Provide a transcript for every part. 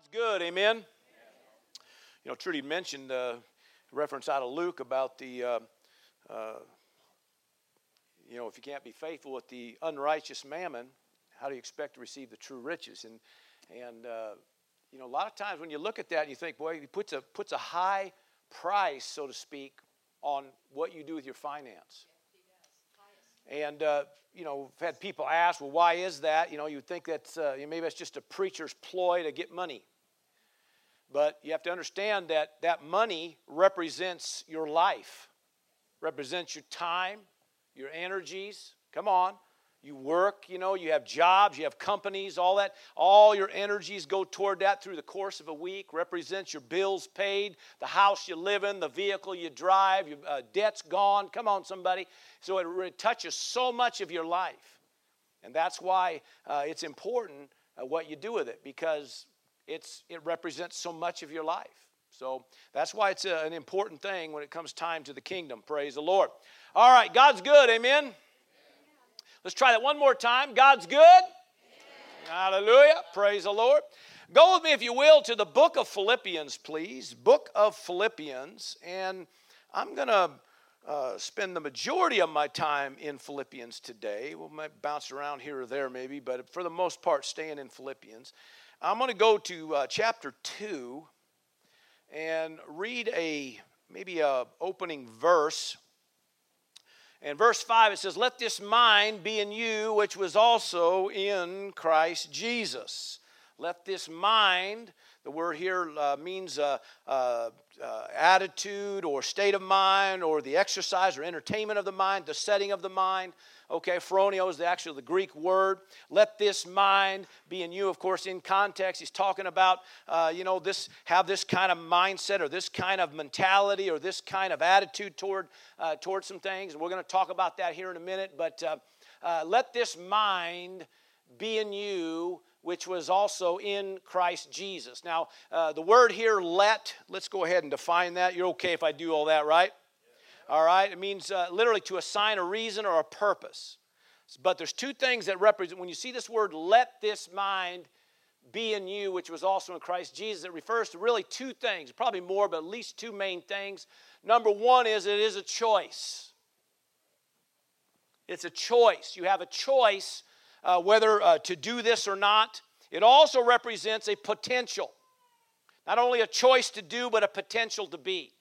God's good, amen. You know, Trudy mentioned uh, reference out of Luke about the, uh, uh, you know, if you can't be faithful with the unrighteous mammon, how do you expect to receive the true riches? And, and uh, you know, a lot of times when you look at that, you think, boy, he puts a, puts a high price, so to speak, on what you do with your finance. And, uh, you know, I've had people ask, well, why is that? You know, you think that's, uh, maybe that's just a preacher's ploy to get money. But you have to understand that that money represents your life, represents your time, your energies. Come on. You work, you know, you have jobs, you have companies, all that. All your energies go toward that through the course of a week, represents your bills paid, the house you live in, the vehicle you drive, your uh, debt's gone. Come on, somebody. So it, it, touches so much of your life. And that's why uh, it's important uh, what you do with it because it's, it represents so much of your life. So that's why it's a, an important thing when it comes time to the kingdom. Praise the Lord. All right, God's good. Amen. Let's try that one more time. God's good. Hallelujah. Praise the Lord. Go with me, if you will, to the book of Philippians, please. Book of Philippians. And I'm going to uh, spend the majority of my time in Philippians today. We might bounce around here or there, maybe, but for the most part, staying in Philippians. I'm going to go to uh, chapter 2 and read a maybe a opening verse in verse 5, it says, Let this mind be in you, which was also in Christ Jesus. Let this mind, the word here uh, means uh, uh, uh, attitude or state of mind or the exercise or entertainment of the mind, the setting of the mind. Okay, phroneo is actually the Greek word. Let this mind be in you. Of course, in context, he's talking about, uh, you know, this have this kind of mindset or this kind of mentality or this kind of attitude toward uh, toward some things. And we're going to talk about that here in a minute. But uh, uh, let this mind be in you which was also in Christ Jesus. Now, uh, the word here, let, let's go ahead and define that. You're okay if I do all that, right? All right? It means uh, literally to assign a reason or a purpose. But there's two things that represent, when you see this word, let this mind be in you, which was also in Christ Jesus, it refers to really two things, probably more, but at least two main things. Number one is it is a choice. It's a choice. You have a choice uh, whether uh, to do this or not. It also represents a potential. Not only a choice to do, but a potential to be.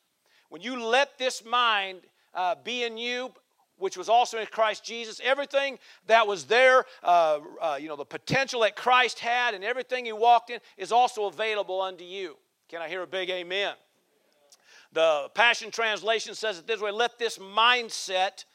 When you let this mind uh, be in you, which was also in Christ Jesus, everything that was there, uh, uh, you know, the potential that Christ had and everything he walked in is also available unto you. Can I hear a big amen? The Passion Translation says it this way let this mindset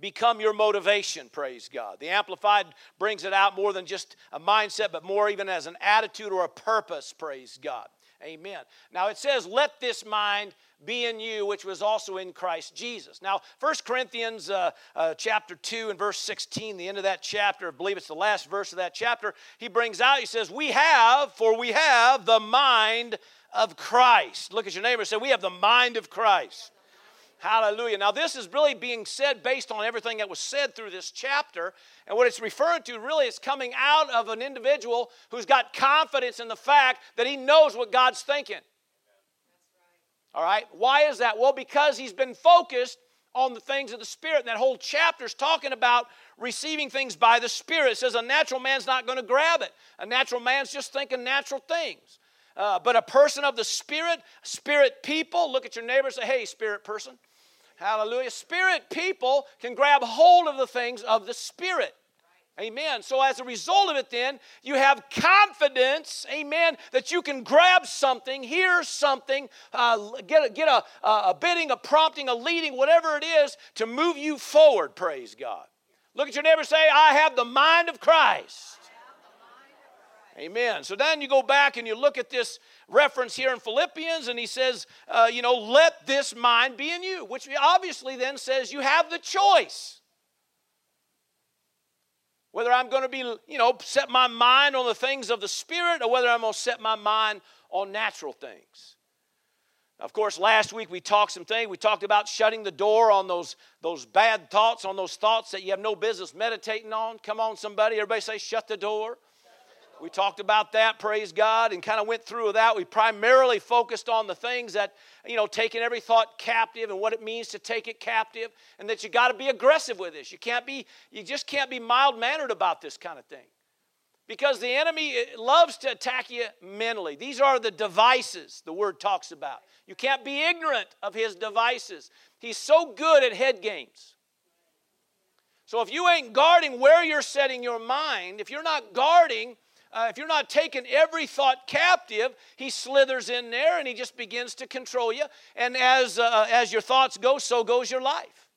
become your motivation, praise God. The Amplified brings it out more than just a mindset, but more even as an attitude or a purpose, praise God. Amen. Now it says, let this mind be in you, which was also in Christ Jesus. Now, 1 Corinthians uh, uh, chapter 2 and verse 16, the end of that chapter, I believe it's the last verse of that chapter, he brings out, he says, We have, for we have the mind of Christ. Look at your neighbor and say, We have the mind of Christ. Hallelujah. Now, this is really being said based on everything that was said through this chapter. And what it's referring to really is coming out of an individual who's got confidence in the fact that he knows what God's thinking. All right? Why is that? Well, because he's been focused on the things of the Spirit. And that whole chapter is talking about receiving things by the Spirit. It says a natural man's not going to grab it, a natural man's just thinking natural things. Uh, but a person of the Spirit, Spirit people, look at your neighbor and say, hey, Spirit person. Hallelujah. Spirit people can grab hold of the things of the Spirit. Amen. So, as a result of it, then, you have confidence, amen, that you can grab something, hear something, uh, get, a, get a, a bidding, a prompting, a leading, whatever it is, to move you forward, praise God. Look at your neighbor say, I have the mind of Christ. Amen. So then you go back and you look at this reference here in Philippians, and he says, uh, you know, let this mind be in you, which obviously then says you have the choice. Whether I'm going to be, you know, set my mind on the things of the Spirit or whether I'm going to set my mind on natural things. Of course, last week we talked some things. We talked about shutting the door on those, those bad thoughts, on those thoughts that you have no business meditating on. Come on, somebody. Everybody say, shut the door. We talked about that, praise God, and kind of went through that. We primarily focused on the things that, you know, taking every thought captive and what it means to take it captive, and that you got to be aggressive with this. You can't be, you just can't be mild mannered about this kind of thing. Because the enemy eh, loves to attack you mentally. These are the devices the word talks about. You can't be ignorant of his devices. He's so good at head games. So if you ain't guarding where you're setting your mind, if you're not guarding uh, if you're not taking every thought captive, he slithers in there and he just begins to control you. And as, uh, as your thoughts go, so goes your life.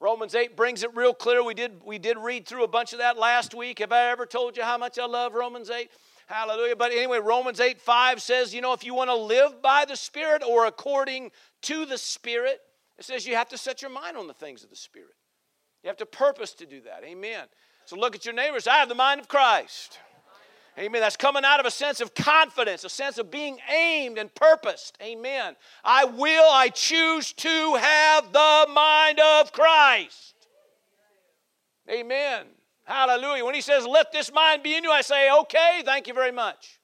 Romans 8 brings it real clear. We did, we did read through a bunch of that last week. Have I ever told you how much I love Romans 8? Hallelujah. But anyway, Romans 8 5 says, you know, if you want to live by the Spirit or according to the Spirit, it says you have to set your mind on the things of the Spirit. You have to purpose to do that. Amen. So look at your neighbors. I have the mind of Christ. Amen. That's coming out of a sense of confidence, a sense of being aimed and purposed. Amen. I will, I choose to have the mind of Christ. Amen. Hallelujah. When he says, let this mind be in you, I say, okay, thank you very much.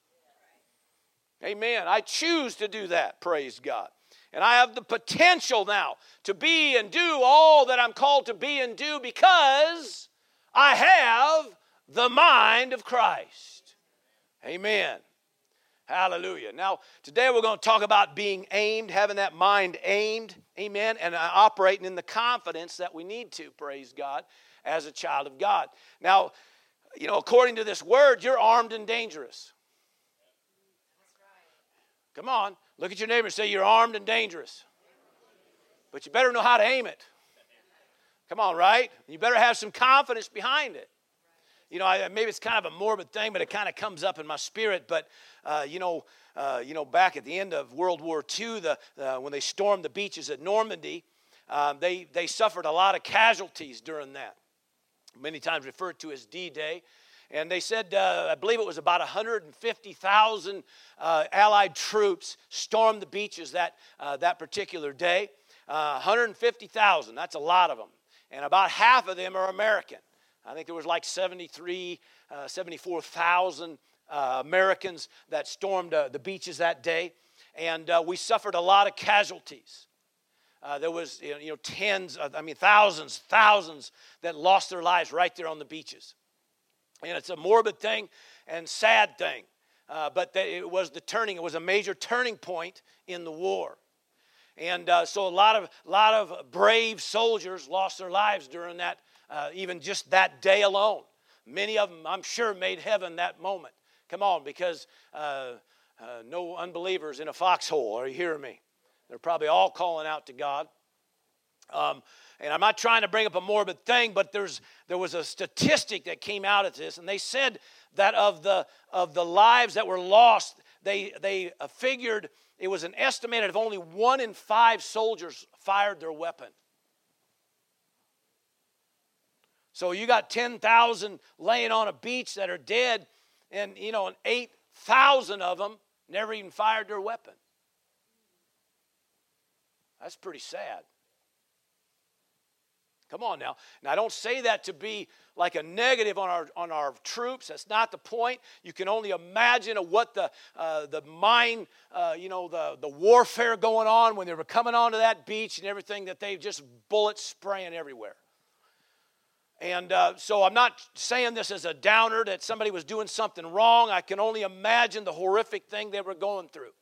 Amen. I choose to do that. Praise God. And I have the potential now to be and do all that I'm called to be and do because I have the mind of Christ. Amen. Hallelujah. Now, today we're going to talk about being aimed, having that mind aimed. Amen. And uh, operating in the confidence that we need to, praise God, as a child of God. Now, you know, according to this word, you're armed and dangerous. Come on, look at your neighbor and say, You're armed and dangerous. But you better know how to aim it. Come on, right? You better have some confidence behind it. You know, I, maybe it's kind of a morbid thing, but it kind of comes up in my spirit. But uh, you know, uh, you know, back at the end of World War II, the, uh, when they stormed the beaches at Normandy, um, they they suffered a lot of casualties during that. Many times referred to as D-Day. And they said, uh, I believe it was about 150,000 uh, Allied troops stormed the beaches that, uh, that particular day. 150,000, that's a lot of them and about half of them are American. I think there was like 73, uh, 74,000 uh, Americans that stormed uh, the beaches that day, and uh, we suffered a lot of casualties. Uh, there was you know tens, of, I mean thousands, thousands that lost their lives right there on the beaches, and it's a morbid thing and sad thing. Uh, but it was the turning; it was a major turning point in the war. And uh, so a lot of, lot of brave soldiers lost their lives during that, uh, even just that day alone. Many of them, I'm sure, made heaven that moment. Come on, because uh, uh no unbelievers in a foxhole. Are you hearing me? They're probably all calling out to God. Um, and I'm not trying to bring up a morbid thing, but there's there was a statistic that came out of this, and they said that of the of the lives that were lost, they they uh, figured it was an estimated of only one in five soldiers fired their weapon. So you got 10,000 laying on a beach that are dead, and you know, 8,000 of them never even fired their weapon. That's pretty sad. Come on now. Now, I don't say that to be like a negative on our, on our troops. That's not the point. You can only imagine what the, uh, the mind, uh, you know, the, the warfare going on when they were coming onto that beach and everything that they just bullets spraying everywhere. And uh, so I'm not saying this as a downer that somebody was doing something wrong. I can only imagine the horrific thing they were going through.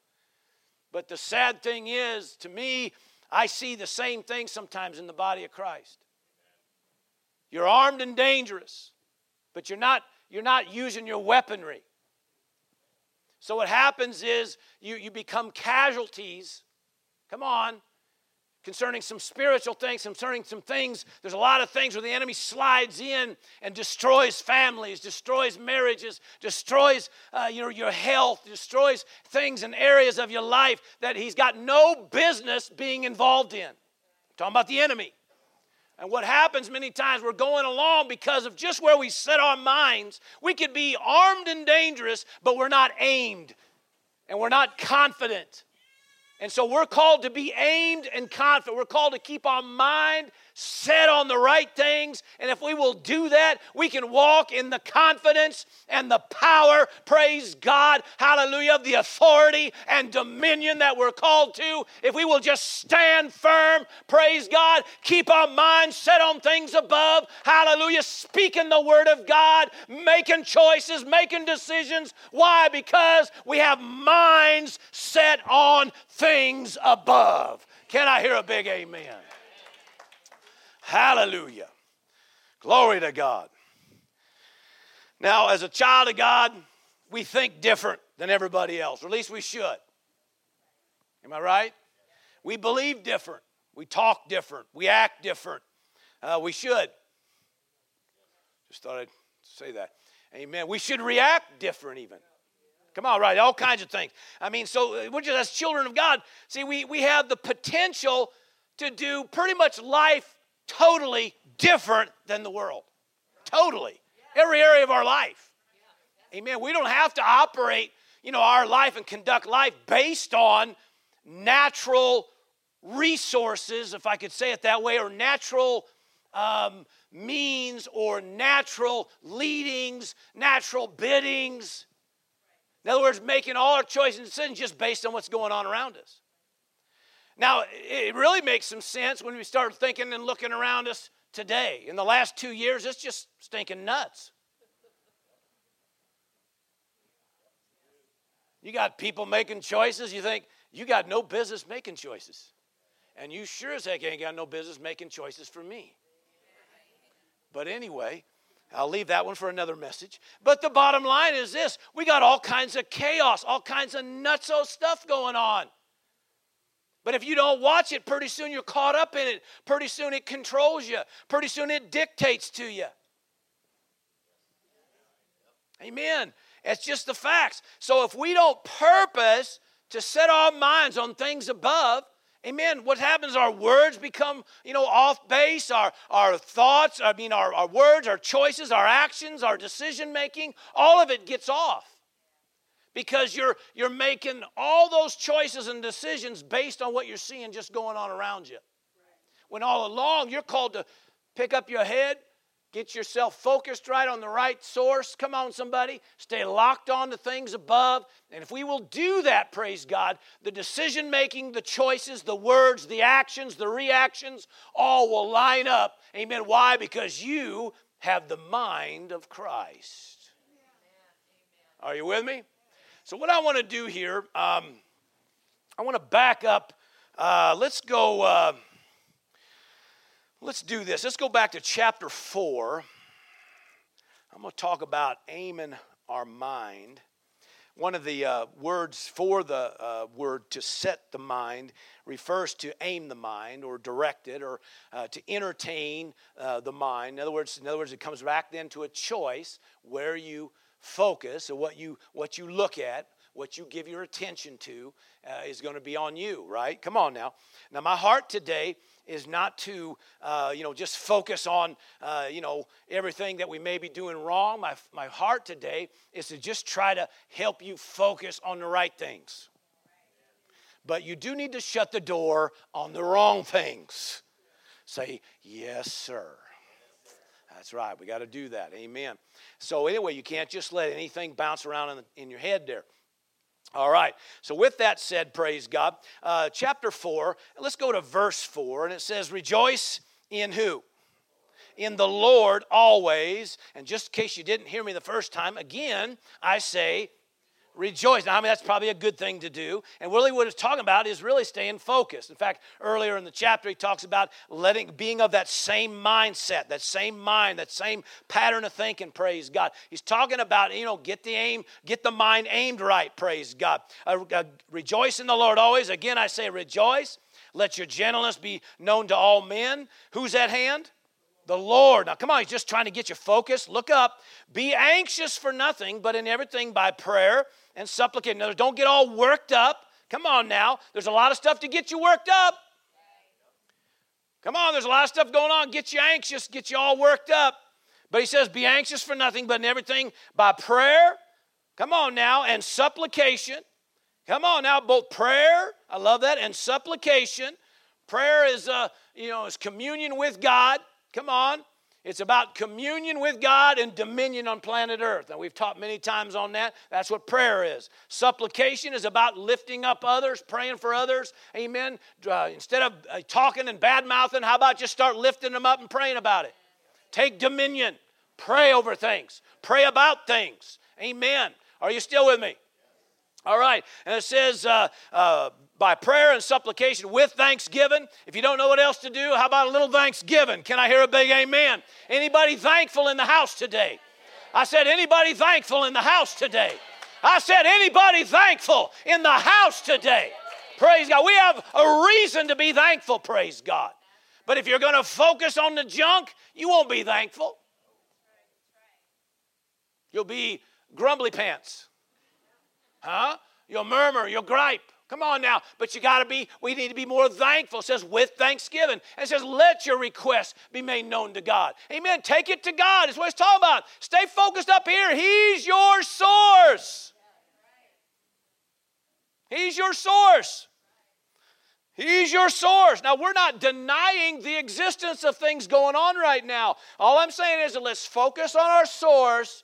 But the sad thing is, to me, I see the same thing sometimes in the body of Christ. You're armed and dangerous, but you're not, you're not using your weaponry. So what happens is you, you become casualties. Come on. Concerning some spiritual things, concerning some things, there's a lot of things where the enemy slides in and destroys families, destroys marriages, destroys uh, your, your health, destroys things and areas of your life that he's got no business being involved in. I'm talking about the enemy. And what happens many times, we're going along because of just where we set our minds. We could be armed and dangerous, but we're not aimed and we're not confident. And so we're called to be aimed and confident. We're called to keep our mind set on the right things. And if we will do that, we can walk in the confidence and the power, praise God, hallelujah, of the authority and dominion that we're called to. If we will just stand firm, praise God, keep our minds set on things above, hallelujah, speaking the word of God, making choices, making decisions. Why? Because we have minds set on things above. Can I hear a big amen? Hallelujah. Glory to God. Now, as a child of God, we think different than everybody else, or at least we should. Am I right? We believe different. We talk different. We act different. Uh, we should. Just thought I'd say that. Amen. We should react different, even. Come on, right? All kinds of things. I mean, so uh, we're just as children of God. See, we, we have the potential to do pretty much life totally different than the world. Totally. Every area of our life. Amen. We don't have to operate, you know, our life and conduct life based on natural resources, if I could say it that way, or natural um, means or natural leadings, natural biddings. In other words, making all our choices and decisions just based on what's going on around us. Now, it really makes some sense when we start thinking and looking around us today. In the last two years, it's just stinking nuts. You got people making choices, you think, you got no business making choices. And you sure as heck ain't got no business making choices for me. But anyway, I'll leave that one for another message. But the bottom line is this we got all kinds of chaos, all kinds of nutso stuff going on. But if you don't watch it, pretty soon you're caught up in it. Pretty soon it controls you. Pretty soon it dictates to you. Amen. It's just the facts. So if we don't purpose to set our minds on things above, Amen. What happens? Our words become, you know, off base. Our, our thoughts, I mean, our, our words, our choices, our actions, our decision making, all of it gets off. Because you're, you're making all those choices and decisions based on what you're seeing just going on around you. When all along you're called to pick up your head, Get yourself focused right on the right source. Come on, somebody. Stay locked on to things above. And if we will do that, praise God, the decision making, the choices, the words, the actions, the reactions, all will line up. Amen. Why? Because you have the mind of Christ. Are you with me? So, what I want to do here, um, I want to back up. Uh, let's go. Uh, Let's do this. Let's go back to chapter 4. I'm going to talk about aiming our mind. One of the uh, words for the uh, word to set the mind refers to aim the mind or direct it or uh, to entertain uh, the mind. In other words, in other words, it comes back then to a choice where you focus or what you what you look at, what you give your attention to uh, is going to be on you. Right? Come on now. Now, my heart today is not to, uh, you know, just focus on, uh, you know, everything that we may be doing wrong. My, my heart today is to just try to help you focus on the right things. But you do need to shut the door on the wrong things. Say, yes, sir. That's right. We got to do that. Amen. So, anyway, you can't just let anything bounce around in, the, in your head there. All right. So, with that said, praise God. Uh, chapter 4, let's go to verse 4, and it says, Rejoice in who? In the Lord always. And just in case you didn't hear me the first time, again, I say, rejoice. Now, I mean, that's probably a good thing to do. And really, what he's talking about is really staying focused. In fact, earlier in the chapter, he talks about letting being of that same mindset, that same mind, that same pattern of thinking. Praise God. He's talking about you know get the aim, get the mind aimed right. Praise God. Uh, uh, rejoice in the Lord always. Again, I say rejoice. Let your gentleness be known to all men. Who's at hand? The Lord. Now, come on, he's just trying to get you focused. Look up. Be anxious for nothing, but in everything by prayer and supplicate. Now, don't get all worked up. Come on now. There's a lot of stuff to get you worked up. Come on, there's a lot of stuff going on. Get you anxious, get you all worked up. But he says, Be anxious for nothing, but in everything by prayer. Come on now, and supplication. Come on now, both prayer, I love that, and supplication. Prayer is, uh, you know, is communion with God. Come on. It's about communion with God and dominion on planet Earth. And we've taught many times on that. That's what prayer is. Supplication is about lifting up others, praying for others. Amen. Uh, instead of uh, talking and bad mouthing, how about just start lifting them up and praying about it? Take dominion. Pray over things. Pray about things. Amen. Are you still with me? All right. And it says, uh, uh, by prayer and supplication with thanksgiving. If you don't know what else to do, how about a little thanksgiving? Can I hear a big amen? Anybody thankful in the house today? I said, anybody thankful in the house today? I said, anybody thankful in the house today? Praise God. We have a reason to be thankful, praise God. But if you're going to focus on the junk, you won't be thankful. You'll be grumbly pants. Huh? You'll murmur, you'll gripe. Come on now, but you got to be, we need to be more thankful. It says, with thanksgiving. It says, let your requests be made known to God. Amen. Take it to God. Is what it's talking about. Stay focused up here. He's your source. He's your source. He's your source. Now, we're not denying the existence of things going on right now. All I'm saying is that let's focus on our source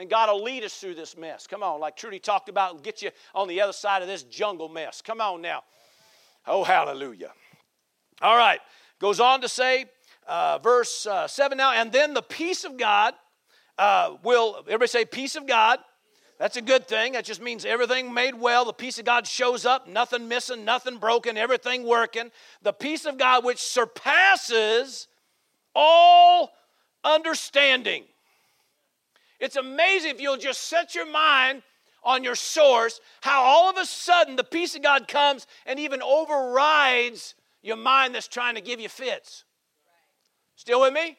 and God will lead us through this mess. Come on, like Trudy talked about, get you on the other side of this jungle mess. Come on now. Oh, hallelujah. All right, goes on to say, uh, verse uh, 7 now, and then the peace of God uh, will, everybody say, peace of God. That's a good thing. That just means everything made well. The peace of God shows up, nothing missing, nothing broken, everything working. The peace of God which surpasses all understanding. It's amazing if you'll just set your mind on your source, how all of a sudden the peace of God comes and even overrides your mind that's trying to give you fits. Still with me?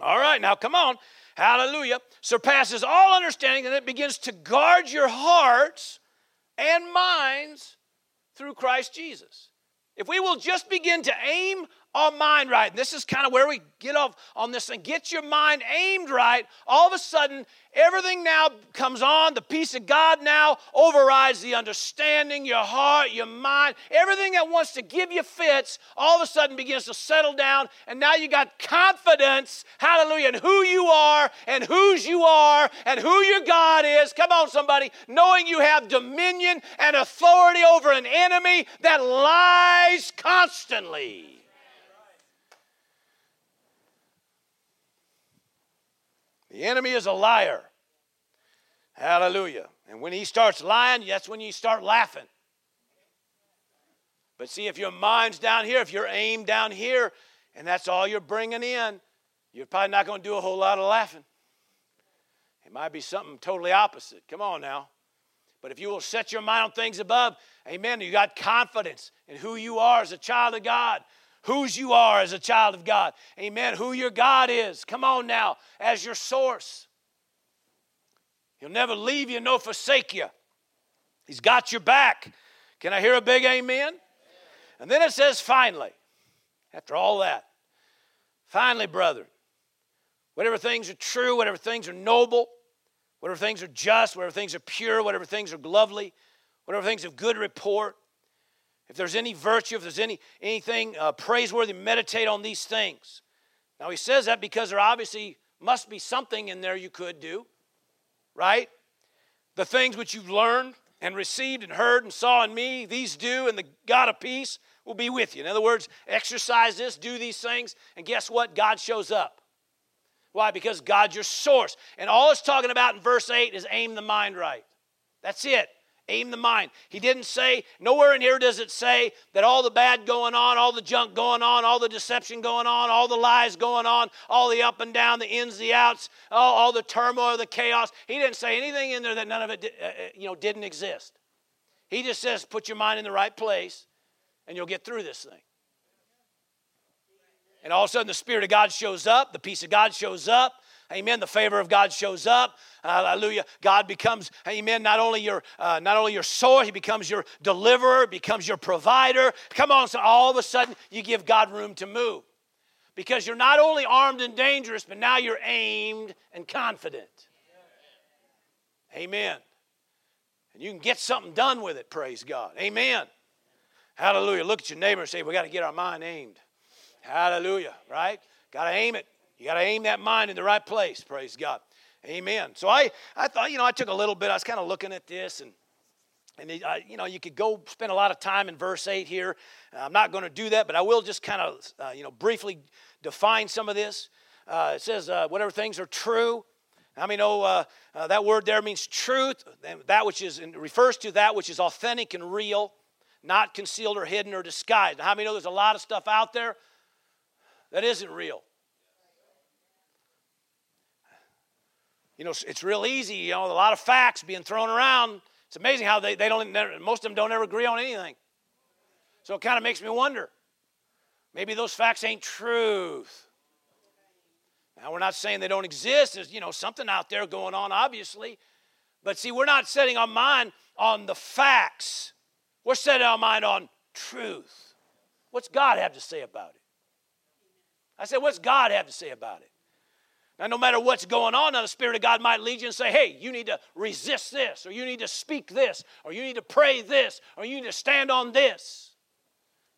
All right, now come on. Hallelujah. Surpasses all understanding, and it begins to guard your hearts and minds through Christ Jesus. If we will just begin to aim our mind right. And this is kind of where we get off on this thing. Get your mind aimed right. All of a sudden, everything now comes on. The peace of God now overrides the understanding, your heart, your mind. Everything that wants to give you fits, all of a sudden begins to settle down. And now you got confidence, hallelujah, in who you are and whose you are and who your God is. Come on, somebody. Knowing you have dominion and authority over an enemy that lies constantly. The enemy is a liar. Hallelujah. And when he starts lying, that's when you start laughing. But see, if your mind's down here, if your aim down here, and that's all you're bringing in, you're probably not going to do a whole lot of laughing. It might be something totally opposite. Come on now. But if you will set your mind on things above, amen, you got confidence in who you are as a child of God whose you are as a child of God. Amen. Who your God is. Come on now, as your source. He'll never leave you nor forsake you. He's got your back. Can I hear a big amen? And then it says, finally, after all that, finally, brethren, whatever things are true, whatever things are noble, whatever things are just, whatever things are pure, whatever things are lovely, whatever things of good report, if there's any virtue, if there's any anything uh, praiseworthy, meditate on these things. Now he says that because there obviously must be something in there you could do, right? The things which you've learned and received and heard and saw in me, these do, and the God of peace will be with you. In other words, exercise this, do these things, and guess what? God shows up. Why? Because God's your source. And all it's talking about in verse 8 is aim the mind right. That's it. Aim the mind. He didn't say, nowhere in here does it say that all the bad going on, all the junk going on, all the deception going on, all the lies going on, all the up and down, the ins, the outs, all, all the turmoil, the chaos. He didn't say anything in there that none of it, uh, uh, you know, didn't exist. He just says, put your mind in the right place and you'll get through this thing. And all of a sudden, the Spirit of God shows up, the peace of God shows up, Amen. The favor of God shows up. Hallelujah. God becomes, amen, not only your uh, not only your source, he becomes your deliverer, becomes your provider. Come on, so all of a sudden you give God room to move. Because you're not only armed and dangerous, but now you're aimed and confident. Amen. And you can get something done with it, praise God. Amen. Hallelujah. Look at your neighbor and say, We got to get our mind aimed. Hallelujah, right? Got to aim it. You got to aim that mind in the right place. Praise God. Amen. So I, I thought, you know, I took a little bit, I was kind of looking at this and and you know, you could go spend a lot of time in verse 8 here. I'm not going to do that, but I will just kind of, uh, you know, briefly define some of this. Uh, it says, uh, whatever things are true. How many know uh, uh, that word there means truth? That which is, refers to that which is authentic and real, not concealed or hidden or disguised. How many know there's a lot of stuff out there that isn't real? You know, it's real easy, you know, a lot of facts being thrown around. It's amazing how they, they don't, most of them don't ever agree on anything. So it kind of makes me wonder maybe those facts ain't truth. Now, we're not saying they don't exist. There's, you know, something out there going on, obviously. But see, we're not setting our mind on the facts. We're setting our mind on truth. What's God have to say about it? I said, what's God have to say about it? Now, no matter what's going on, now the Spirit of God might lead you and say, hey, you need to resist this, or you need to speak this, or you need to pray this, or you need to stand on this.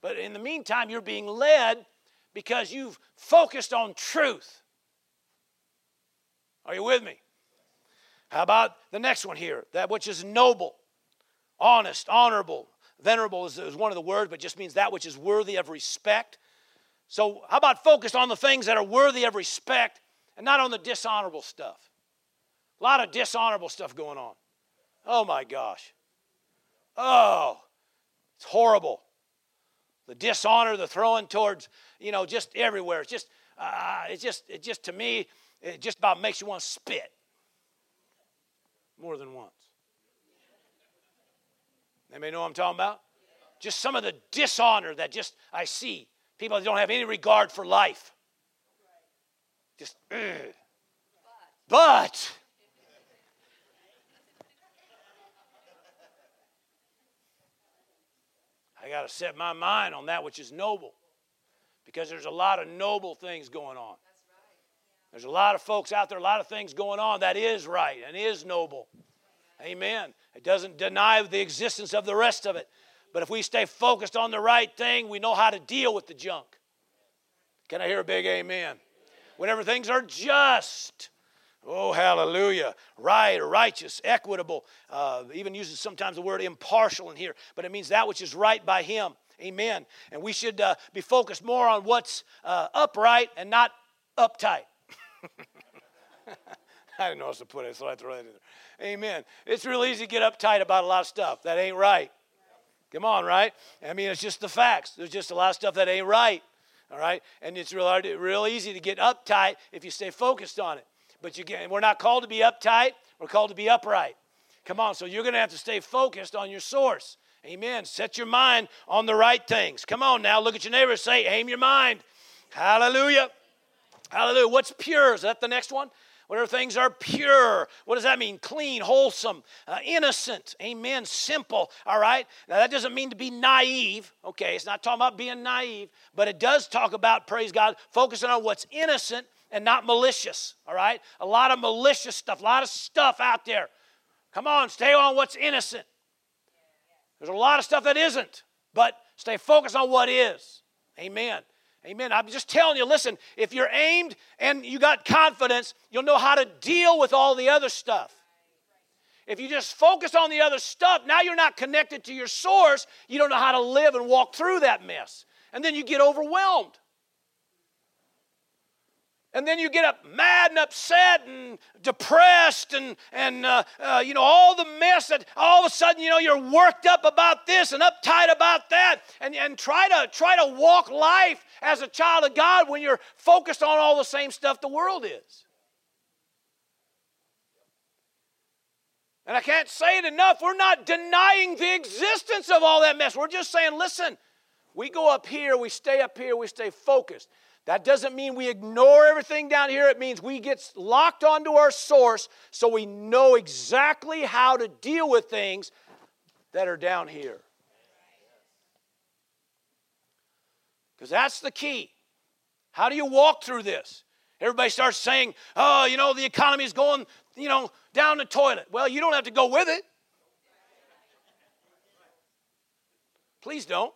But in the meantime, you're being led because you've focused on truth. Are you with me? How about the next one here? That which is noble, honest, honorable. Venerable is, is one of the words, but just means that which is worthy of respect. So, how about focused on the things that are worthy of respect and not on the dishonorable stuff. A lot of dishonorable stuff going on. Oh my gosh. Oh, it's horrible. The dishonor, the throwing towards, you know, just everywhere. It's just, uh, it's just, it just to me, it just about makes you want to spit more than once. Anybody know what I'm talking about? Just some of the dishonor that just I see. People that don't have any regard for life. Just, ugh. but I got to set my mind on that which is noble because there's a lot of noble things going on. There's a lot of folks out there, a lot of things going on that is right and is noble. Amen. It doesn't deny the existence of the rest of it. But if we stay focused on the right thing, we know how to deal with the junk. Can I hear a big amen? Whenever things are just. Oh, hallelujah. Right, righteous, equitable. Uh, even uses sometimes the word impartial in here, but it means that which is right by Him. Amen. And we should uh, be focused more on what's uh, upright and not uptight. I didn't know how to put it, so I throw that in there. Amen. It's real easy to get uptight about a lot of stuff that ain't right. Come on, right? I mean, it's just the facts. There's just a lot of stuff that ain't right all right? And it's real, hard, real easy to get uptight if you stay focused on it. But you get, we're not called to be uptight, we're called to be upright. Come on, so you're going to have to stay focused on your source. Amen. Set your mind on the right things. Come on now, look at your neighbor say, aim your mind. Hallelujah. Hallelujah. What's pure? Is that the next one? Whatever things are pure. What does that mean? Clean, wholesome, uh, innocent. Amen. Simple. All right. Now, that doesn't mean to be naive. Okay. It's not talking about being naive, but it does talk about, praise God, focusing on what's innocent and not malicious. All right. A lot of malicious stuff, a lot of stuff out there. Come on, stay on what's innocent. There's a lot of stuff that isn't, but stay focused on what is. Amen. Amen. I'm just telling you, listen, if you're aimed and you got confidence, you'll know how to deal with all the other stuff. If you just focus on the other stuff, now you're not connected to your source. You don't know how to live and walk through that mess. And then you get overwhelmed. And then you get up mad and upset and depressed and, and uh, uh, you know, all the mess that all of a sudden, you know, you're worked up about this and uptight about that. And, and try, to, try to walk life as a child of God when you're focused on all the same stuff the world is. And I can't say it enough. We're not denying the existence of all that mess. We're just saying, listen, we go up here, we stay up here, we stay focused. That doesn't mean we ignore everything down here. It means we get locked onto our source so we know exactly how to deal with things that are down here. Because that's the key. How do you walk through this? Everybody starts saying, oh, you know, the economy is going, you know, down the toilet. Well, you don't have to go with it. Please don't.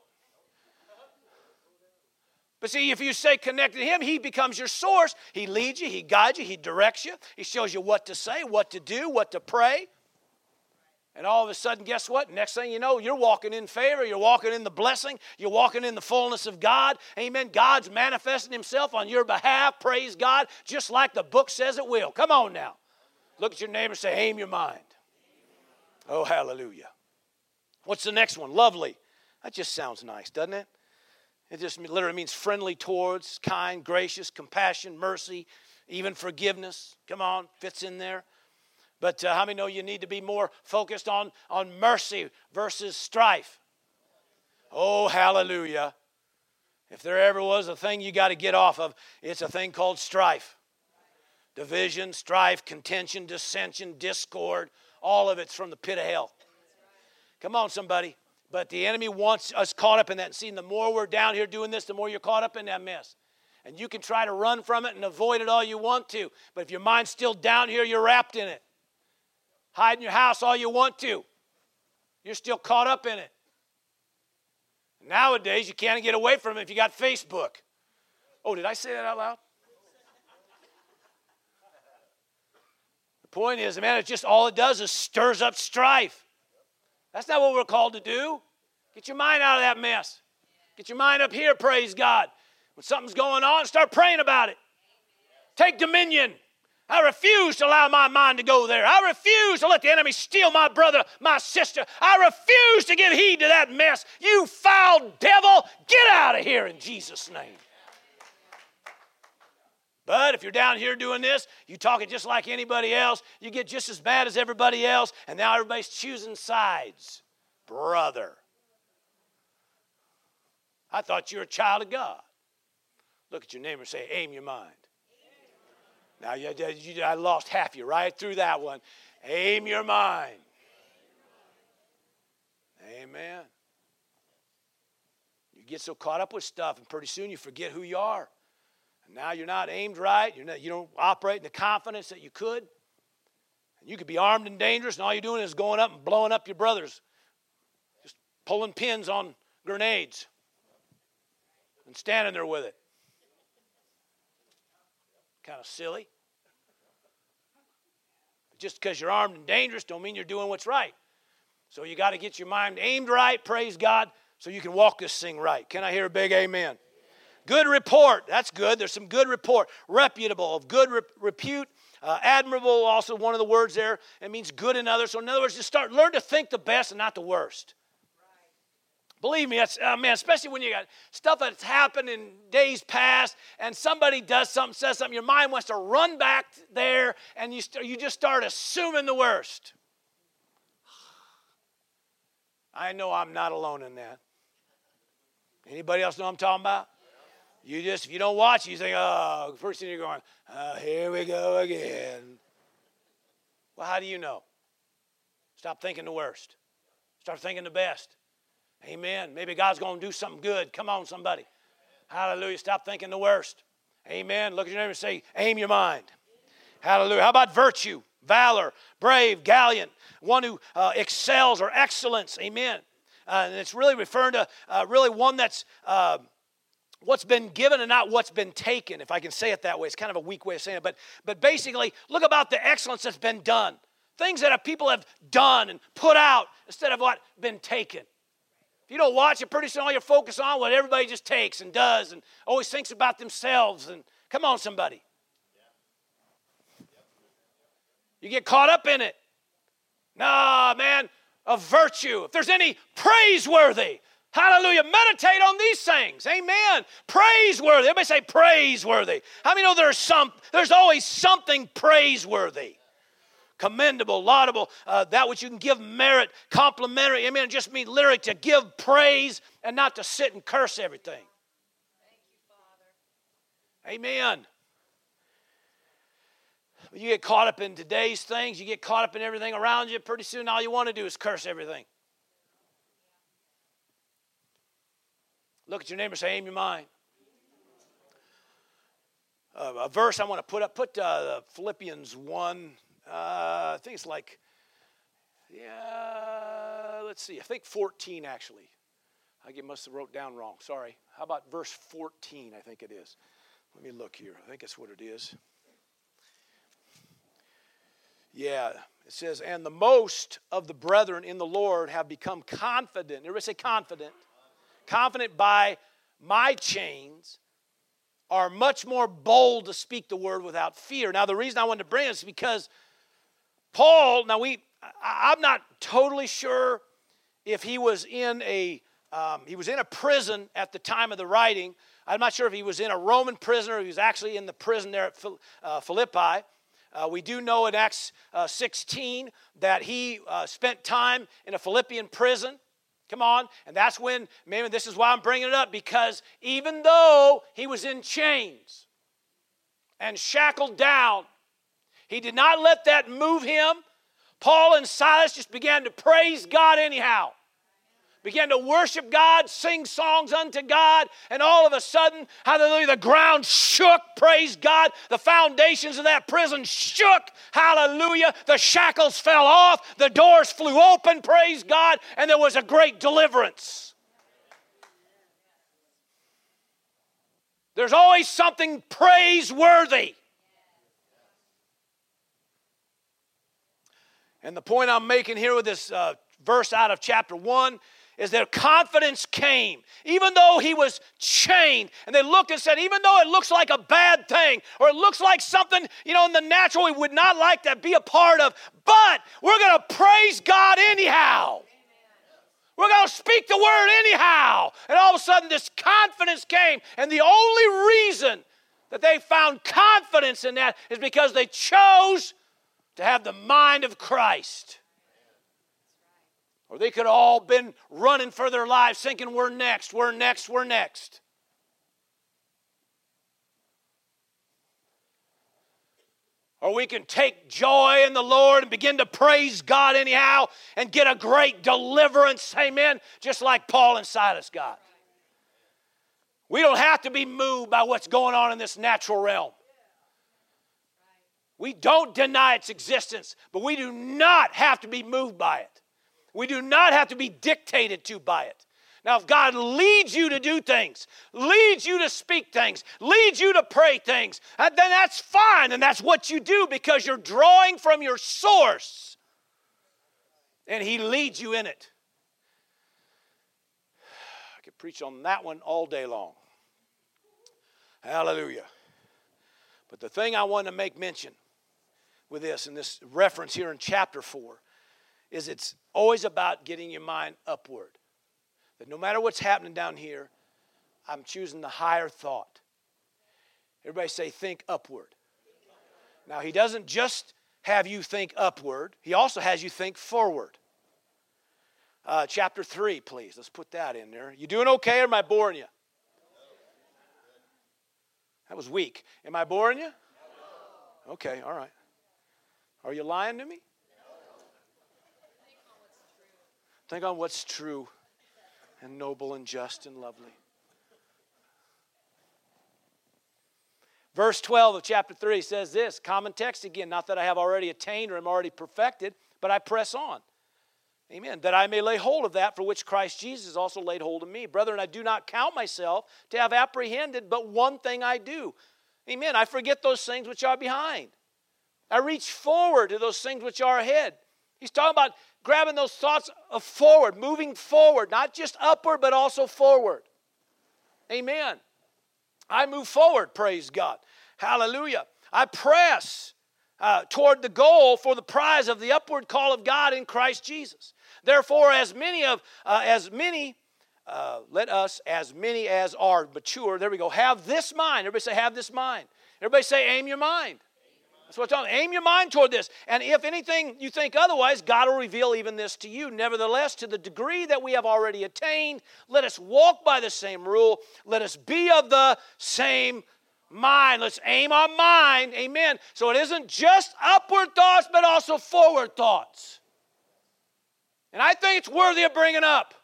But see, if you stay connected to Him, He becomes your source. He leads you, He guides you, He directs you, He shows you what to say, what to do, what to pray. And all of a sudden, guess what? Next thing you know, you're walking in favor, you're walking in the blessing, you're walking in the fullness of God. Amen. God's manifesting Himself on your behalf. Praise God, just like the book says it will. Come on now. Look at your neighbor and say, Aim your mind. Oh, hallelujah. What's the next one? Lovely. That just sounds nice, doesn't it? It just literally means friendly towards, kind, gracious, compassion, mercy, even forgiveness. Come on, fits in there. But uh, how many know you need to be more focused on, on mercy versus strife? Oh, hallelujah. If there ever was a thing you got to get off of, it's a thing called strife. Division, strife, contention, dissension, discord, all of it's from the pit of hell. Come on, somebody. But the enemy wants us caught up in that. See, the more we're down here doing this, the more you're caught up in that mess. And you can try to run from it and avoid it all you want to. But if your mind's still down here, you're wrapped in it. Hide in your house all you want to. You're still caught up in it. Nowadays, you can't get away from it if you got Facebook. Oh, did I say that out loud? The point is, man, it's just all it does is stirs up strife. That's not what we're called to do. Get your mind out of that mess. Get your mind up here, praise God. When something's going on, start praying about it. Take dominion. I refuse to allow my mind to go there. I refuse to let the enemy steal my brother, my sister. I refuse to give heed to that mess. You foul devil, get out of here in Jesus' name. But if you're down here doing this, you talk it just like anybody else, you get just as bad as everybody else, and now everybody's choosing sides. Brother. I thought you were a child of God. Look at your neighbor and say, aim your mind. Now, you, you, I lost half you right through that one. Aim your mind. Amen. You get so caught up with stuff, and pretty soon you forget who you are. Now you're not aimed right. You're not, you don't operate in the confidence that you could. And you could be armed and dangerous, and all you're doing is going up and blowing up your brothers, just pulling pins on grenades and standing there with it. Kind of silly. just because you're armed and dangerous don't mean you're doing what's right. So you got to get your mind aimed right, praise God, so you can walk this thing right. Can I hear a big amen? Good report. That's good. There's some good report. Reputable, of good repute. Uh, admirable, also one of the words there. It means good in others. So, in other words, just start, learn to think the best and not the worst. Believe me, that's, uh, man, especially when you got stuff that's happened in days past and somebody does something, says something, your mind wants to run back there and you, st- you just start assuming the worst. I know I'm not alone in that. Anybody else know what I'm talking about? You just, if you don't watch, you think, oh, first thing you're going, oh, here we go again. Well, how do you know? Stop thinking the worst. Start thinking the best. Amen. Maybe God's going to do something good. Come on, somebody. Hallelujah. Stop thinking the worst. Amen. Look at your neighbor and say, aim your mind. Hallelujah. How about virtue, valor, brave, gallant, one who uh, excels or excellence? Amen. Uh, and it's really referring to uh, really one that's uh, what's been given and not what's been taken, if I can say it that way. It's kind of a weak way of saying it, but, but basically, look about the excellence that's been done. Things that people have done and put out instead of what been taken. If you don't watch it, pretty soon all you're focused on what everybody just takes and does and always thinks about themselves. And come on, somebody. You get caught up in it. Nah, man, of virtue. If there's any praiseworthy, Hallelujah. Meditate on these things. Amen. Praiseworthy. Everybody say praiseworthy. How many know there's some, there's always something praiseworthy? Commendable, laudable, uh, that which you can give merit, complimentary. Amen. Just means literally to give praise and not to sit and curse everything. You, Amen. You get caught up in today's things, you get caught up in everything around you, pretty soon all you want to do is curse everything. Look at your neighbor and say, aim your mind. Uh, a verse I want to put up, put uh, Philippians 1, uh, I think it's like, yeah, let's see, I think 14 actually. I must have wrote down wrong. Sorry. How about verse 14? I think it is. Let me look here. I think that's what it is. Yeah, it says, and the most of the brethren in the Lord have become confident. Everybody say confident. Confident by my chains are much more bold to speak the word without fear. Now, the reason I wanted to bring this is because Paul, now we, I, I'm not totally sure if he was in a, um, he was in a prison at the time of the writing. I'm not sure if he was in a Roman prison or he was actually in the prison there at uh, Philippi. Uh, we do know in Acts uh, 16 that he uh, spent time in a Philippian prison. Come on. And that's when, maybe this is why I'm bringing it up, because even though he was in chains and shackled down, he did not let that move him. Paul and Silas just began to praise God anyhow began to worship God, sing songs unto God, and all of a sudden, hallelujah, the ground shook, praise God. The foundations of that prison shook, hallelujah. The shackles fell off, the doors flew open, praise God, and there was a great deliverance. There's always something praiseworthy. And the point I'm making here with this uh, verse out of chapter 1 is their confidence came. Even though he was chained, and they looked and said, even though it looks like a bad thing, or it looks like something, you know, in the natural we would not like to be a part of, but we're going to praise God anyhow. We're going to speak the word anyhow. And all of a sudden, this confidence came. And the only reason that they found confidence in that is because they chose to have the mind of Christ. Or they could all been running for their lives thinking, we're next, we're next, we're next. Or we can take joy in the Lord and begin to praise God anyhow and get a great deliverance, amen, just like Paul and Silas got. We don't have to be moved by what's going on in this natural realm. We don't deny its existence, but we do not have to be moved by it. We do not have to be dictated to by it. Now, if God leads you to do things, leads you to speak things, leads you to pray things, uh, then that's fine, and that's what you do because you're drawing from your source, and He leads you in it. I could preach on that one all day long. Hallelujah. But the thing I want to make mention with this, and this reference here in chapter 4, is it's always about getting your mind upward. That no matter what's happening down here, I'm choosing the higher thought. Everybody say, think upward. Now, he doesn't just have you think upward, he also has you think forward. Uh, chapter 3, please. Let's put that in there. You doing okay or am I boring you? That was weak. Am I boring you? Okay, all right. Are you lying to me? Think on what's true and noble and just and lovely. Verse 12 of chapter 3 says this common text again, not that I have already attained or am already perfected, but I press on. Amen. That I may lay hold of that for which Christ Jesus also laid hold of me. Brethren, I do not count myself to have apprehended, but one thing I do. Amen. I forget those things which are behind. I reach forward to those things which are ahead. He's talking about grabbing those thoughts of forward, moving forward, not just upward, but also forward. Amen. I move forward, praise God. Hallelujah. I press uh, toward the goal for the prize of the upward call of God in Christ Jesus. Therefore, as many of uh, as many, uh, let us as many as are mature. There we go. Have this mind. Everybody say, have this mind. Everybody say, aim your mind. That's what I'm telling. Aim your mind toward this. And if anything you think otherwise, God will reveal even this to you. Nevertheless, to the degree that we have already attained, let us walk by the same rule. Let us be of the same mind. Let's aim our mind. Amen. So it isn't just upward thoughts, but also forward thoughts. And I think it's worthy of bringing up.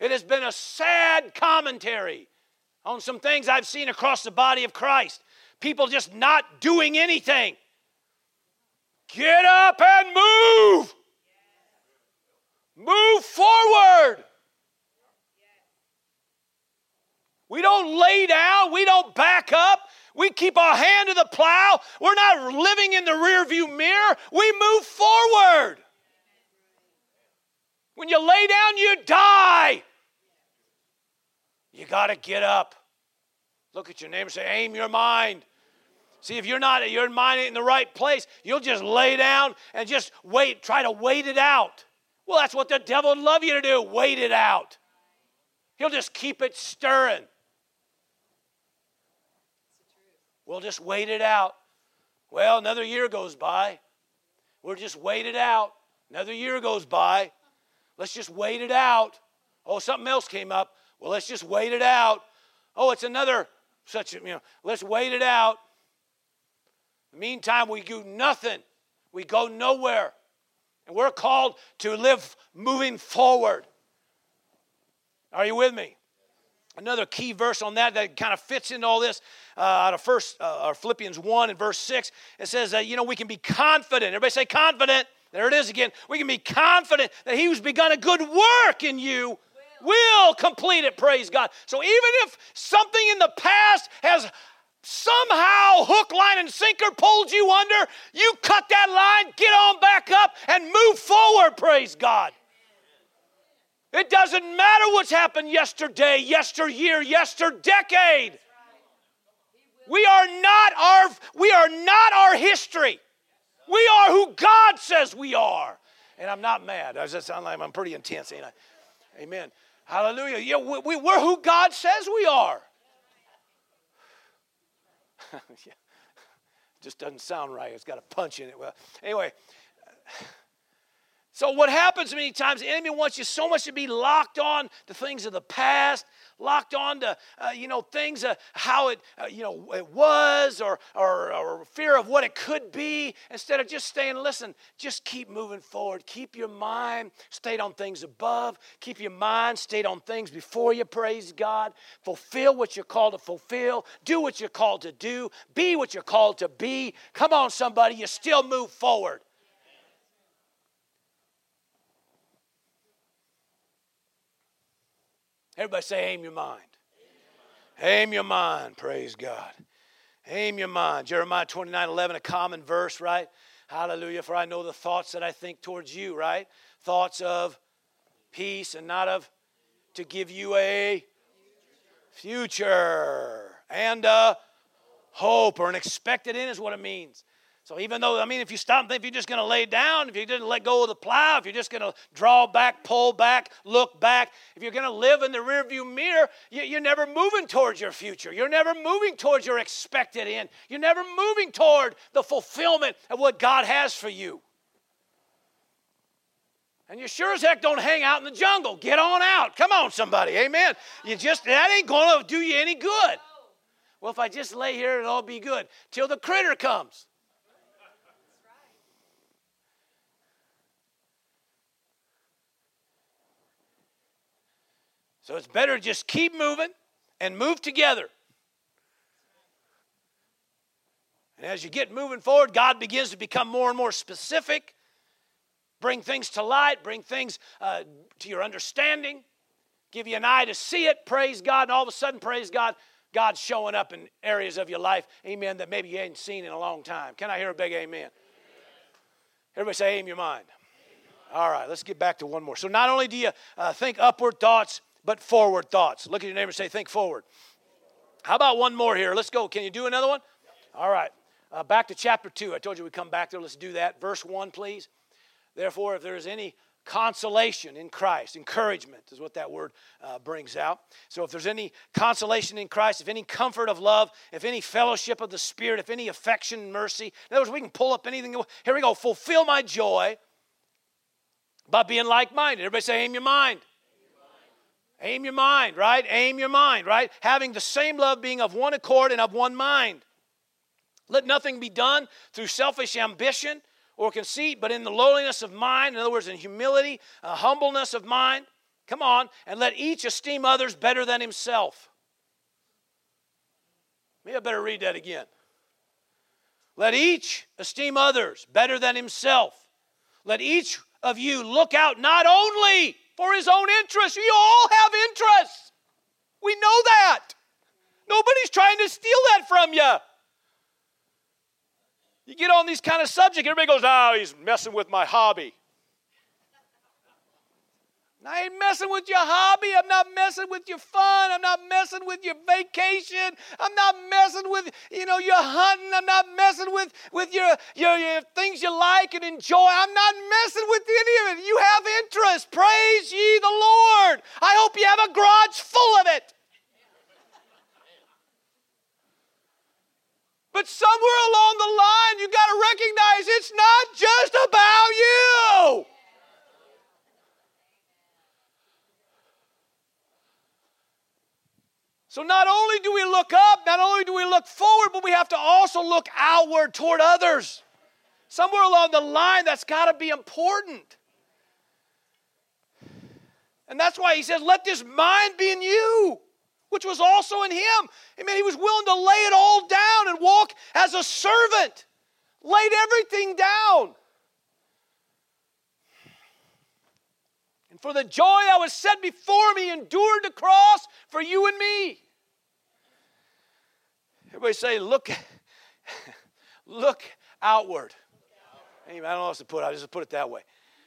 It has been a sad commentary on some things I've seen across the body of Christ. People just not doing anything. Get up and move. Move forward. We don't lay down. We don't back up. We keep our hand to the plow. We're not living in the rearview mirror. We move forward. When you lay down, you die. You got to get up. Look at your neighbor and say, aim your mind. See, if you're not, your mind ain't in the right place, you'll just lay down and just wait, try to wait it out. Well, that's what the devil would love you to do wait it out. He'll just keep it stirring. We'll just wait it out. Well, another year goes by. We'll just wait it out. Another year goes by. Let's just wait it out. Oh, something else came up. Well, let's just wait it out. Oh, it's another such, you know, let's wait it out. Meantime, we do nothing. We go nowhere. And we're called to live moving forward. Are you with me? Another key verse on that that kind of fits into all this uh, out of first uh, or Philippians 1 and verse 6. It says that, you know, we can be confident. Everybody say confident. There it is again. We can be confident that he who's begun a good work in you will complete it, praise God. So even if something in the past has somehow hook, line, and sinker pulled you under, you cut that line, get on back up, and move forward, praise God. It doesn't matter what's happened yesterday, yesteryear, yesterdecade. We are not our we are not our history. We are who God says we are. And I'm not mad. Does that sound like I'm pretty intense, ain't I? Amen. Hallelujah. Yeah, we, we, we're who God says we are. yeah. Just doesn't sound right. It's got a punch in it. Well, anyway. So what happens many times, the enemy wants you so much to be locked on to things of the past, locked on to, uh, you know, things, how it, uh, you know, it was or, or, or fear of what it could be, instead of just staying, listen, just keep moving forward. Keep your mind stayed on things above. Keep your mind stayed on things before you, praise God. Fulfill what you're called to fulfill. Do what you're called to do. Be what you're called to be. Come on, somebody, you still move forward. Everybody say, aim your mind. Aim your mind, praise God. Aim your mind. Jeremiah 29 11, a common verse, right? Hallelujah. For I know the thoughts that I think towards you, right? Thoughts of peace and not of to give you a future and a hope or an expected end is what it means. So even though, I mean, if you stop if you're just going to lay down, if you didn't let go of the plow, if you're just going to draw back, pull back, look back, if you're going to live in the rearview mirror, you're never moving towards your future. You're never moving towards your expected end. You're never moving toward the fulfillment of what God has for you. And you sure as heck don't hang out in the jungle. Get on out. Come on, somebody. Amen. You just, that ain't going to do you any good. Well, if I just lay here, it'll all be good. Till the critter comes. So it's better to just keep moving and move together. And as you get moving forward, God begins to become more and more specific, bring things to light, bring things uh, to your understanding, give you an eye to see it, praise God, and all of a sudden, praise God, God's showing up in areas of your life, amen, that maybe you ain't seen in a long time. Can I hear a big amen? Everybody say, aim your mind. All right, let's get back to one more. So, not only do you uh, think upward thoughts, but forward thoughts. Look at your neighbor and say, think forward. How about one more here? Let's go. Can you do another one? All right. Uh, back to chapter 2. I told you we'd come back there. Let's do that. Verse 1, please. Therefore, if there is any consolation in Christ, encouragement is what that word uh, brings out. So, if there's any consolation in Christ, if any comfort of love, if any fellowship of the Spirit, if any affection and mercy, in other words, we can pull up anything. Here we go. Fulfill my joy by being like minded. Everybody say, aim your mind. Aim your mind, right? Aim your mind, right? Having the same love, being of one accord and of one mind. Let nothing be done through selfish ambition or conceit, but in the lowliness of mind, in other words, in humility, a humbleness of mind. Come on, and let each esteem others better than himself. Maybe I better read that again. Let each esteem others better than himself. Let each of you look out not only for his own interests. You all have interests. We know that. Nobody's trying to steal that from you. You get on these kind of subjects, everybody goes, oh, he's messing with my hobby. I ain't messing with your hobby. I'm not messing with your fun. I'm not messing with your vacation. I'm not messing with, you know, your hunting. I'm not messing with, with your, your, your things you like and enjoy. I'm not messing with any of it. You have interest. Praise ye the Lord. I hope you have a garage full of it. But somewhere along the line, you got to recognize it's not just about you. So not only do we look up, not only do we look forward, but we have to also look outward toward others. Somewhere along the line, that's got to be important. And that's why he says, Let this mind be in you, which was also in him. I mean, he was willing to lay it all down and walk as a servant, laid everything down. For the joy that was set before me, endured the cross for you and me. Everybody say, look, look outward. Amen. I don't know how to put. I just put it that way.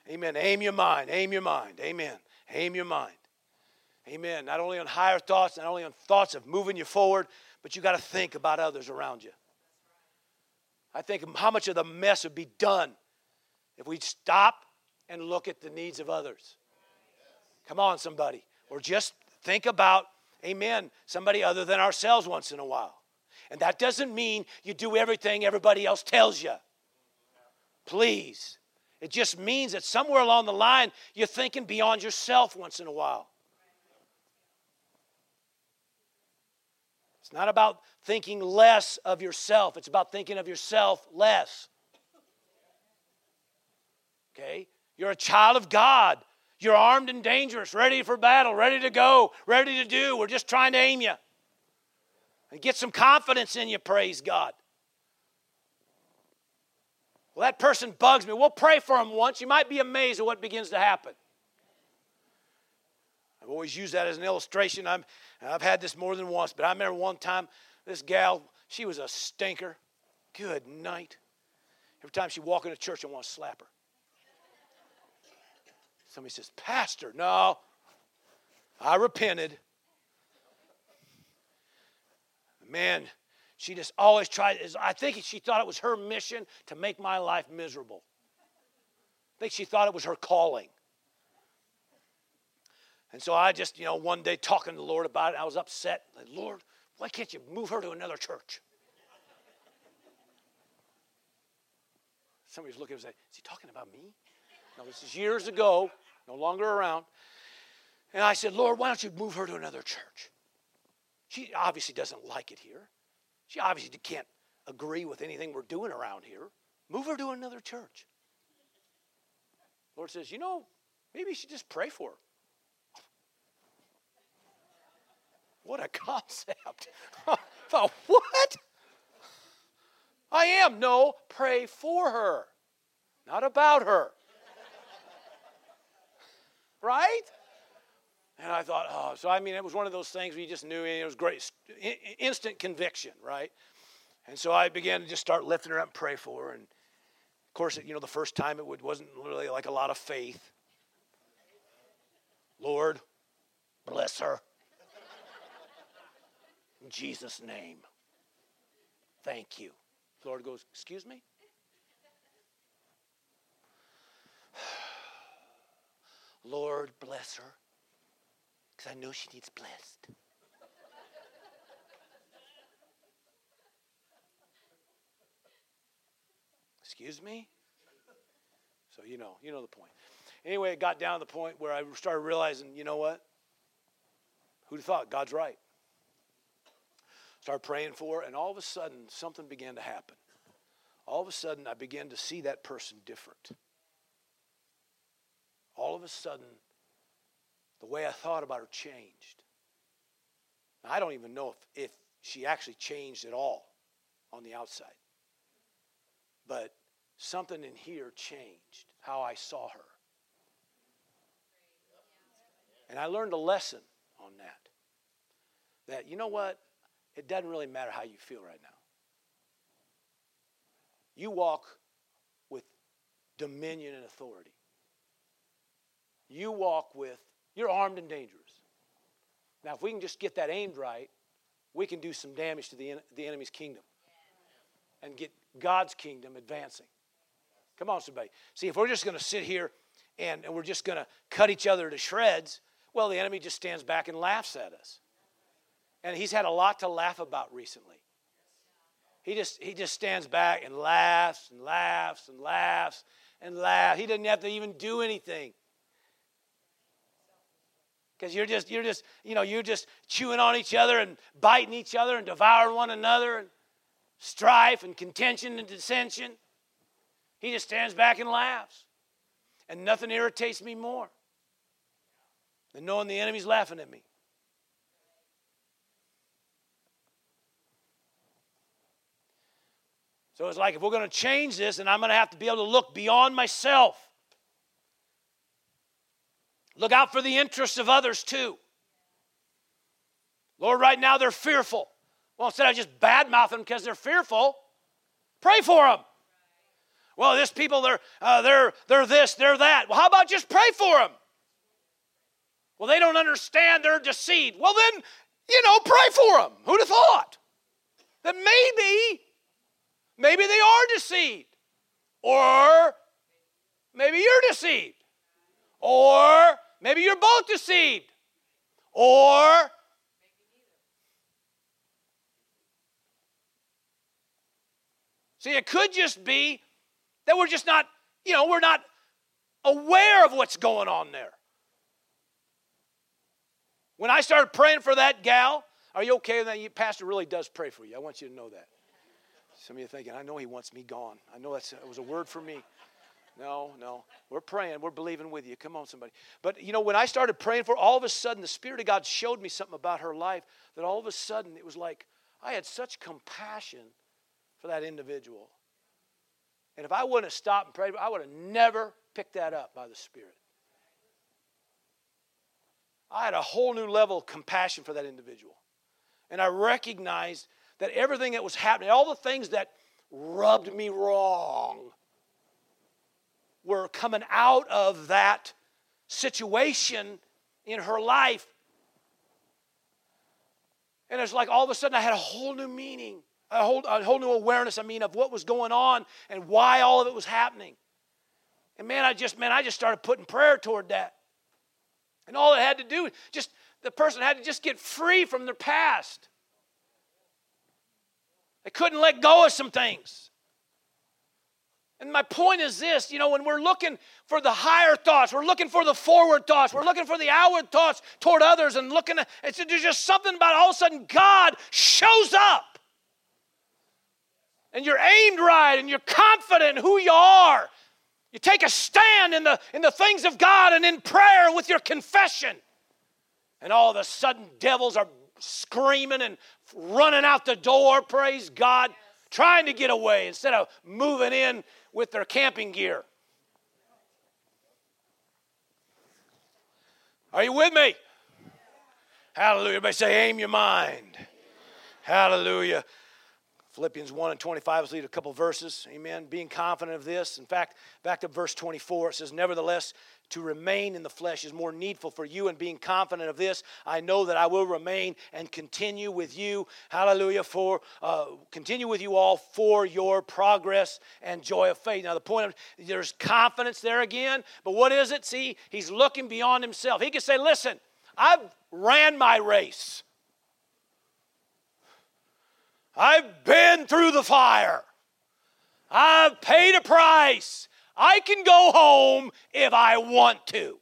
Amen. Aim your mind. Aim your mind. Amen. Aim your mind. Amen. Not only on higher thoughts, not only on thoughts of moving you forward, but you got to think about others around you. I think how much of the mess would be done if we'd stop and look at the needs of others. Come on, somebody. Or just think about, amen, somebody other than ourselves once in a while. And that doesn't mean you do everything everybody else tells you. Please. It just means that somewhere along the line, you're thinking beyond yourself once in a while. It's not about thinking less of yourself, it's about thinking of yourself less. Okay? You're a child of God. You're armed and dangerous, ready for battle, ready to go, ready to do. We're just trying to aim you and get some confidence in you, praise God. Well, that person bugs me. We'll pray for them once. You might be amazed at what begins to happen. I've always used that as an illustration. i have had this more than once, but I remember one time this gal, she was a stinker. Good night. Every time she walk into church, I want to slap her. Somebody says, Pastor, no. I repented. Man, she just always tried. I think she thought it was her mission to make my life miserable. I think she thought it was her calling. And so I just, you know, one day talking to the Lord about it, I was upset. Like, Lord, why can't you move her to another church? Somebody was looking and say, Is he talking about me? No, this is years ago, no longer around. And I said, Lord, why don't you move her to another church? She obviously doesn't like it here. She obviously can't agree with anything we're doing around here. Move her to another church. Lord says, you know, maybe you should just pray for her. What a concept. I thought, what? I am. No, pray for her, not about her. Right? And I thought, oh, so I mean, it was one of those things we just knew it was great, instant conviction, right? And so I began to just start lifting her up and pray for her. And of course, you know, the first time it wasn't really like a lot of faith. Lord, bless her. In Jesus' name. Thank you. The Lord goes, Excuse me? Lord, bless her because I know she needs blessed. Excuse me? So you know, you know the point. Anyway, it got down to the point where I started realizing, you know what? Who'd have thought? God's right. Started praying for her, and all of a sudden, something began to happen. All of a sudden, I began to see that person different. All of a sudden, the way I thought about her changed. Now, I don't even know if, if she actually changed at all on the outside. But something in here changed how I saw her. And I learned a lesson on that. That, you know what? it doesn't really matter how you feel right now. You walk with dominion and authority. You walk with, you're armed and dangerous. Now, if we can just get that aimed right, we can do some damage to the, the enemy's kingdom and get God's kingdom advancing. Come on, somebody. See, if we're just going to sit here and, and we're just going to cut each other to shreds, well, the enemy just stands back and laughs at us. And he's had a lot to laugh about recently. He just, he just stands back and laughs and laughs and laughs and laughs. He doesn't have to even do anything. Because you're just, you're just, you know, you're just chewing on each other and biting each other and devouring one another and strife and contention and dissension. He just stands back and laughs. And nothing irritates me more than knowing the enemy's laughing at me. So it's like if we're going to change this, and I'm going to have to be able to look beyond myself. Look out for the interests of others too. Lord, right now they're fearful. Well, instead of just badmouth them because they're fearful, pray for them. Well, this people, they're, uh, they're, they're this, they're that. Well, how about just pray for them? Well, they don't understand, they're deceived. Well, then, you know, pray for them. Who'd have thought? That maybe Maybe they are deceived. Or maybe you're deceived. Or maybe you're both deceived. Or See, it could just be that we're just not, you know, we're not aware of what's going on there. When I started praying for that gal, are you okay with that? Pastor really does pray for you. I want you to know that. Some of you thinking, I know he wants me gone. I know that's, it was a word for me. No, no. We're praying. We're believing with you. Come on, somebody. But you know, when I started praying for, her, all of a sudden, the Spirit of God showed me something about her life that all of a sudden it was like I had such compassion for that individual. And if I wouldn't have stopped and prayed, I would have never picked that up by the Spirit. I had a whole new level of compassion for that individual. And I recognized that everything that was happening, all the things that rubbed me wrong, were coming out of that situation in her life. And it's like all of a sudden I had a whole new meaning, a whole, a whole new awareness, I mean, of what was going on and why all of it was happening. And man, I just, man, I just started putting prayer toward that. And all it had to do, just the person had to just get free from their past. They couldn't let go of some things. And my point is this you know, when we're looking for the higher thoughts, we're looking for the forward thoughts, we're looking for the outward thoughts toward others, and looking at it's, there's just something about all of a sudden God shows up. And you're aimed right and you're confident who you are. You take a stand in the, in the things of God and in prayer with your confession. And all of a sudden, devils are screaming and running out the door, praise God, trying to get away instead of moving in with their camping gear. Are you with me? Hallelujah. Everybody say, aim your mind. Hallelujah. Philippians 1 and 25, let's read a couple verses. Amen. Being confident of this. In fact, back to verse 24, it says, Nevertheless, to remain in the flesh is more needful for you, and being confident of this, I know that I will remain and continue with you. Hallelujah. For uh, continue with you all for your progress and joy of faith. Now, the point of there's confidence there again, but what is it? See, he's looking beyond himself. He can say, Listen, I've ran my race. I've been through the fire. I've paid a price. I can go home if I want to.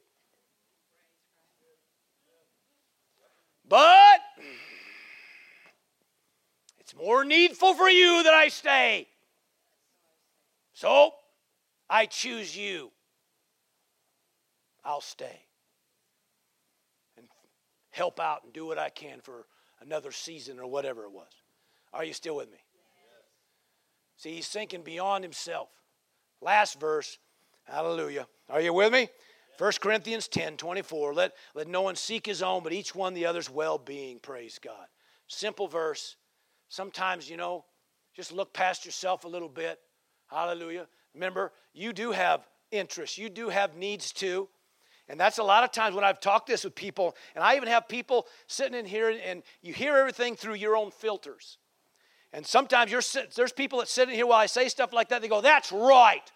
But it's more needful for you that I stay. So I choose you. I'll stay and help out and do what I can for another season or whatever it was. Are you still with me? See, he's sinking beyond himself. Last verse. Hallelujah. Are you with me? 1 Corinthians 10 24. Let, let no one seek his own, but each one the other's well being. Praise God. Simple verse, Sometimes, you know, just look past yourself a little bit. Hallelujah. Remember, you do have interests, you do have needs too. And that's a lot of times when I've talked this with people, and I even have people sitting in here and you hear everything through your own filters. And sometimes you're, there's people that sit in here while I say stuff like that, they go, That's right.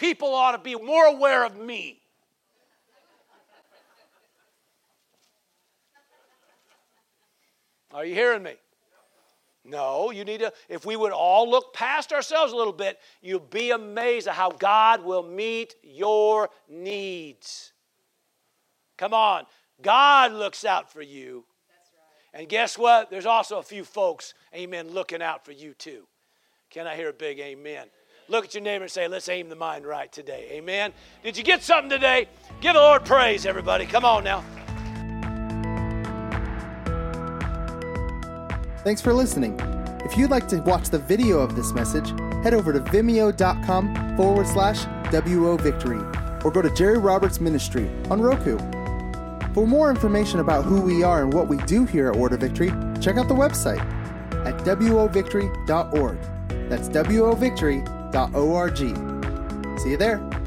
People ought to be more aware of me. Are you hearing me? No, you need to, if we would all look past ourselves a little bit, you'll be amazed at how God will meet your needs. Come on. God looks out for you. And guess what? There's also a few folks, amen, looking out for you too. Can I hear a big amen? Look at your neighbor and say, let's aim the mind right today. Amen. Did you get something today? Give the Lord praise, everybody. Come on now. Thanks for listening. If you'd like to watch the video of this message, head over to vimeo.com forward slash WO Victory or go to Jerry Roberts Ministry on Roku. For more information about who we are and what we do here at Order Victory, check out the website at wovictory.org. That's wovictory.org. See you there.